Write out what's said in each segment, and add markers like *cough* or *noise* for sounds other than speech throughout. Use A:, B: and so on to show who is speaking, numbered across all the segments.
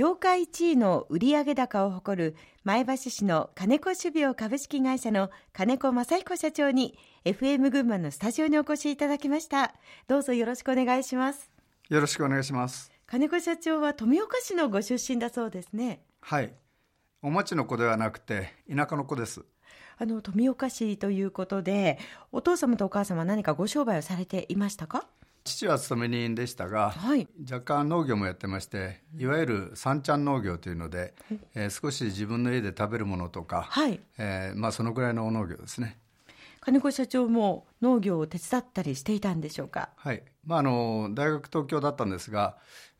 A: 業界1位の売上高を誇る前橋市の金子種苗株式会社の金子正彦社長に FM 群馬のスタジオにお越しいただきました。どうぞよろしくお願いします。
B: よろしくお願いします。
A: 金子社長は富岡市のご出身だそうですね。
B: はい。お町の子ではなくて田舎の子です。
A: あの富岡市ということでお父様とお母様何かご商売をされていましたか？
B: 父は勤め人でしたが、はい、若干農業もやってましていわゆる三ちゃん農業というので、えー、少し自分の家で食べるものとか、はい。えーまあ、そのぐらいの農業ですね
A: 金子社長も農業を手伝ったりしていたんでしょうか？
B: はい、まあ、あの大学東京だったんですが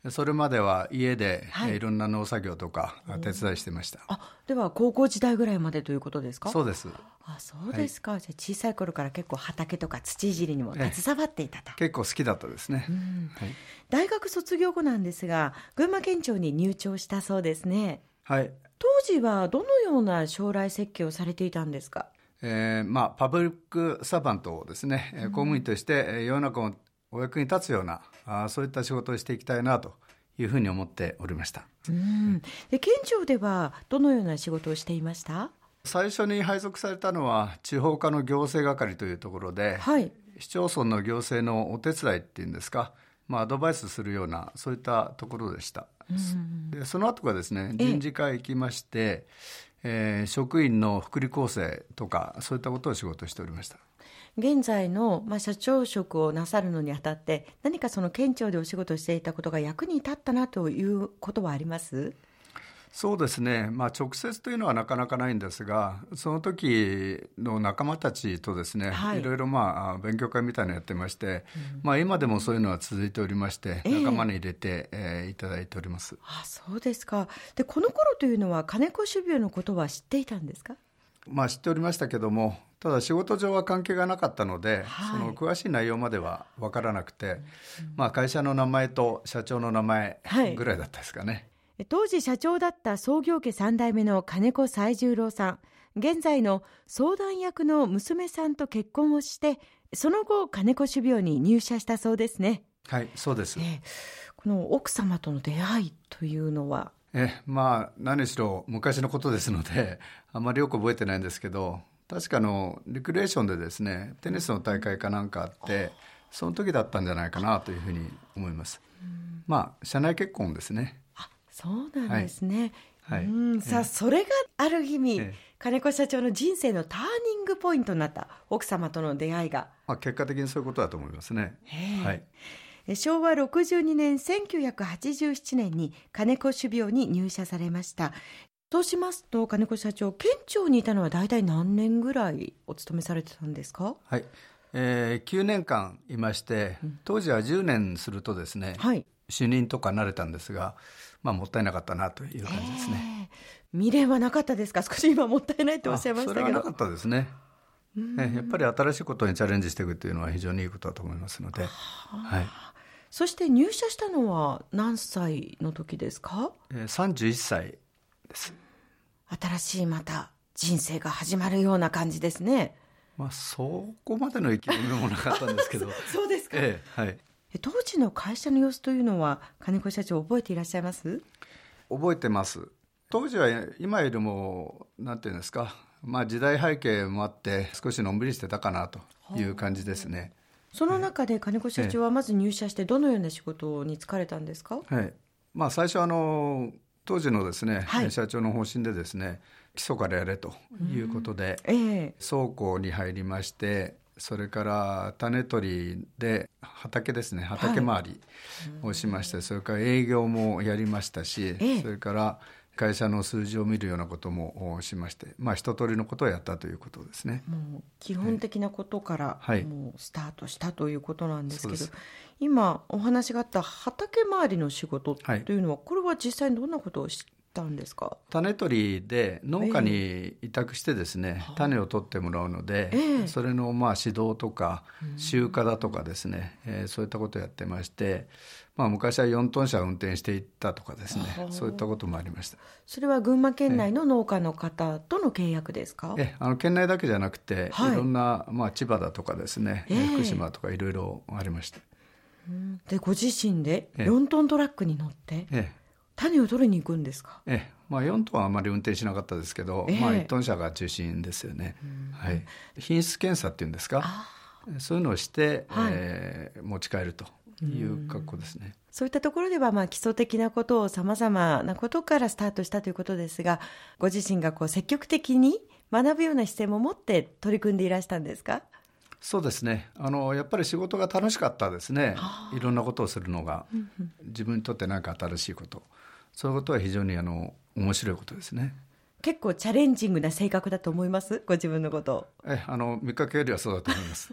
B: それまでは家で、はい、いろんな農作業とか手伝いしてました。
A: あ、では高校時代ぐらいまでということですか？
B: そうです。
A: あ、そうですか。はい、じゃあ小さい頃から結構畑とか土いじりにも携わっていたと。
B: 結構好きだったですね。
A: はい、大学卒業後なんですが、群馬県庁に入庁したそうですね。
B: はい。
A: 当時はどのような将来設計をされていたんですか？
B: えー、まあパブリックサーバントをですね、公務員として世の中をお役に立つようなあそういった仕事をしていきたいなというふうに思っておりました。
A: うん。で県庁ではどのような仕事をしていました？
B: 最初に配属されたのは地方課の行政係というところで、はい、市町村の行政のお手伝いっていうんですか、まあ、アドバイスするようなそういったところでした。でその後がですね人事課へ行きまして、ええー、職員の福利厚生とかそういったことを仕事しておりました。
A: 現在の、まあ、社長職をなさるのにあたって何かその県庁でお仕事していたことが役に立ったなということはあります？
B: そうですね、まあ、直接というのはなかなかないんですがその時の仲間たちとですね、はい、いろいろまあ勉強会みたいなのやってまして、うん、まあ、今でもそういうのは続いておりまして、えー、仲間に入れて、えー、いただいております。
A: あそうですか。でこの頃というのは金子種苗のことは知っていたんですか？
B: まあ、知っておりましたけどもただ仕事上は関係がなかったので、はい、その詳しい内容までは分からなくて、うん、まあ、会社の名前と社長の名前ぐらいだったですかね、
A: はい、当時社長だった創業家3代目の金子西十郎さん現在の相談役の娘さんと結婚をしてその後金子種苗に入社したそうですね
B: はいそうです、えー、
A: この奥様との出会いというのは？
B: えまあ何しろ昔のことですので *laughs* あんまりよく覚えてないんですけど確かのリクレーションでですねテニスの大会かなんかあってその時だったんじゃないかなというふうに思います。まあ社内結婚ですね。
A: あそうなんですね。はい、うん。さあ、それがある意味、ええ、金子社長の人生のターニングポイントになった奥様との出会いが。
B: まあ、結果的にそういうことだと思いますね。はい。
A: 昭和62年1987年に金子種苗に入社されました。そうしますと金子社長県庁にいたのは大体何年ぐらいお勤めされてたんですか？
B: はい、えー、9年間いまして当時は10年するとですね、はい、主任とかなれたんですがまあもったいなかったなという感じですね、
A: えー、未練はなかったですか？*laughs* 少し今もったいないとおっしゃいましたけど。それ
B: はなかったですね。やっぱり新しいことにチャレンジしていくというのは非常にいいことだと思いますので、はい、
A: そして入社したのは何歳の時ですか、
B: えー、31歳です。
A: 新しいまた人生が始まるような感じですね。
B: まあそこまでの意気込みもなかったんですけど。*laughs*
A: そうですか、
B: ええ、はい
A: 当時の会社の様子というのは金子社長覚えていらっしゃいます？
B: 覚えてます。当時は今よりもなんていうんですか。まあ時代背景もあって少しのんびりしてたかなという感じですね、
A: その中で金子社長はまず入社してどのような仕事に就かれたんですか、
B: はい。まあ、最初あの当時のですね、はい、社長の方針でですね基礎からやれということで、えー、倉庫に入りましてそれから種取りで畑ですね畑回りをしまして、はい、それから営業もやりましたし、えー、それから会社の数字を見るようなこともしまして、まあ、一通りのことをやったということですね。
A: もう基本的なことから、はい、もうスタートしたということなんですけど、今お話があった畑回りの仕事というのは、はい、これは実際にどんなことをしたんですか？
B: 種取りで農家に委託してですね、えー、種を取ってもらうので、えー、それのまあ指導とか集荷だとかですね、えー、そういったことをやってまして、まあ、昔は4トン車を運転していったとかですねそういったこともありました。
A: それは群馬県内の農家の方との契約ですか、
B: えあの県内だけじゃなくて、はい、いろんな、まあ、千葉だとかですね、えー、福島とかいろいろありました。
A: でご自身で4トントラックに乗って、ええ種を取りに行くんですか？
B: ええまあ、4トンはあまり運転しなかったですけど、えー、まあ、1トン車が中心ですよね、はい、品質検査っていうんですか？そういうのをして、はい、えー、持ち帰るという格好ですね。
A: そういったところでは、まあ、基礎的なことをさまざまなことからスタートしたということですが、ご自身がこう積極的に学ぶような姿勢も持って取り組んでいらしたんですか？
B: そうですね。あのやっぱり仕事が楽しかったですね。いろんなことをするのが、自分にとって何か新しいことそういうことは非常にあの面白いことですね。
A: 結構チャレンジングな性格だと思います？ご自分のこと。
B: えあの見かけよりはそうだと思います。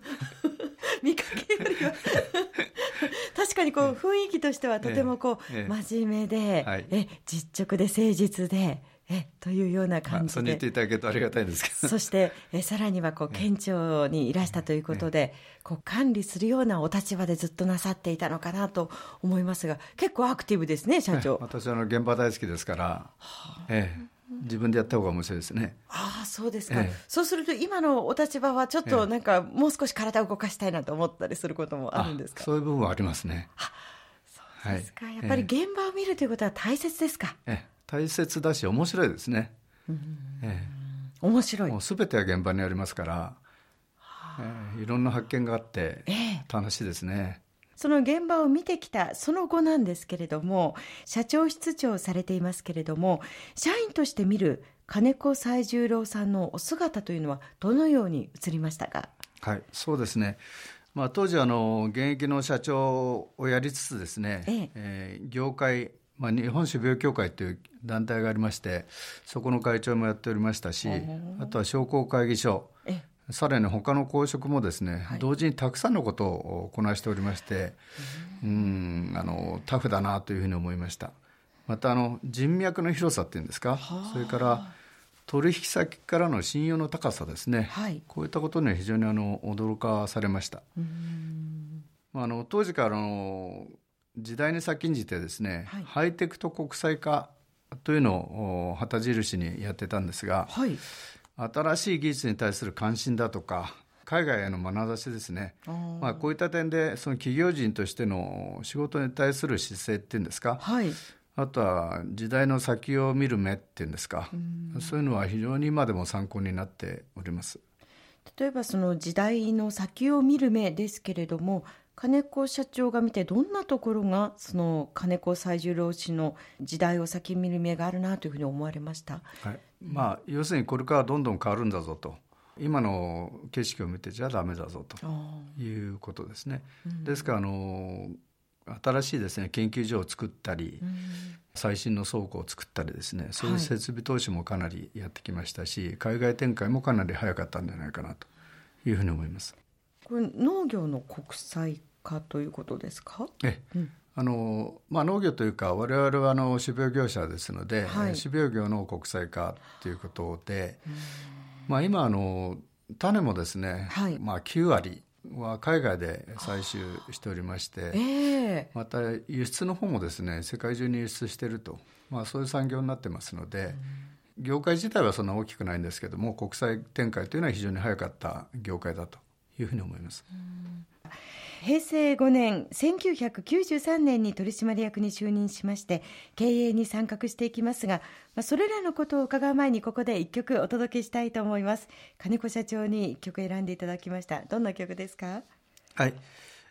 B: *laughs*
A: 見かけよりは。*laughs* 確かにこう雰囲気としてはとてもこう真面目で、え実直で誠実でえというような感じで、
B: そう言っていただけるとありがたいですけ
A: ど。そしてえさらにはこう県庁にいらしたということで、こう管理するようなお立場でずっとなさっていたのかなと思いますが結構アクティブですね社長。
B: 私あの現場大好きですから、はあ、ええ自分でやった方が面白いですね。
A: ああ、そうですか、ええ、そうすると今のお立場はちょっとなんかもう少し体を動かしたいなと思ったりすることもあるんですか？
B: そういう部分はありますね。
A: そうですか、はい、やっぱり現場を見るということは大切ですか？
B: ええ、大切だし面白いですね。
A: ええ、面白い。
B: もうすべては現場にありますから、ええ、いろんな発見があって楽しいですね。
A: その現場を見てきたその後なんですけれども社長室長をされていますけれども社員として見る金子西十郎さんのお姿というのはどのように映りましたか？
B: はいそうですね。まあ、当時あの現役の社長をやりつつですね、ええ。えー、業界まあ、日本種病協会という団体がありましてそこの会長もやっておりましたしあとは商工会議所さらに他の公職もですね、はい、同時にたくさんのことをこなしておりまして、うん、あのタフだなというふうに思いました。またあの人脈の広さっていうんですか、それから取引先からの信用の高さですね、はい、こういったことには非常にあの驚かされました。まあ、あの当時からの時代に先んじてですね、はい、ハイテクと国際化というのを旗印にやってたんですが、はい、新しい技術に対する関心だとか海外への眼差しですね、まあ、こういった点でその企業人としての仕事に対する姿勢っていうんですか、はい、あとは時代の先を見る目っていうんですか、うそういうのは非常に今でも参考になっております。
A: 例えばその時代の先を見る目ですけれども金子社長が見てどんなところがその金子西十郎氏の時代を先見る目があるなというふうに思われました、
B: はい。まあ、要するにこれからどんどん変わるんだぞと。今の景色を見てじゃダメだぞということですね。ですからあの新しいですね研究所を作ったり、最新の倉庫を作ったりですねそういう設備投資もかなりやってきましたし、はい、海外展開もかなり早かったんじゃないかなというふうに思います。
A: これ農業の国際化ということですか？
B: え、うん、あのまあ、農業というか我々はあの種苗業者ですので、はい、種苗業の国際化ということで、まあ、今あの種もですね、はい、まあ、9割は海外で採集しておりまして、えー、また輸出の方もですね世界中に輸出していると、まあ、そういう産業になってますので、業界自体はそんな大きくないんですけども国際展開というのは非常に早かった業界だというふうに思います。
A: 平成5年1993年に取締役に就任しまして経営に参画していきますが、まあ、それらのことを伺う前にここで一曲お届けしたいと思います。金子社長に曲選んでいただきました。どんな曲ですか？
B: はい。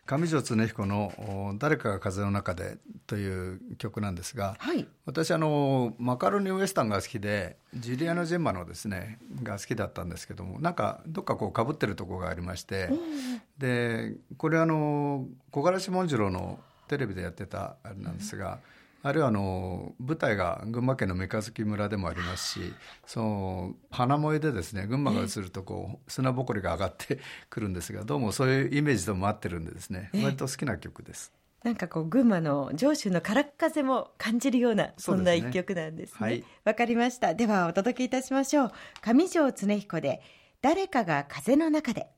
B: 上条恒彦の「誰かが風の中で」という曲なんですが、はい、私あのマカロニウエスタンが好きでジュリアノ・ジェンマのですねが好きだったんですけどもなんかどっかこうかぶってるところがありまして、でこれあの木枯らし紋次郎のテレビでやってたあれなんですが、あるいはあの舞台が群馬県の三日月村でもありますしその花萌えでですね群馬が映るとこう砂ぼこりが上がって *laughs* くるんですがどうもそういうイメージとも合ってるんでですね割と好きな曲です。
A: なんかこう群馬の上州の空っ風も感じるようなそんな一曲なんですね。わ、ねはい、かりました。ではお届けいたしましょう。上条恒彦で誰かが風の中で。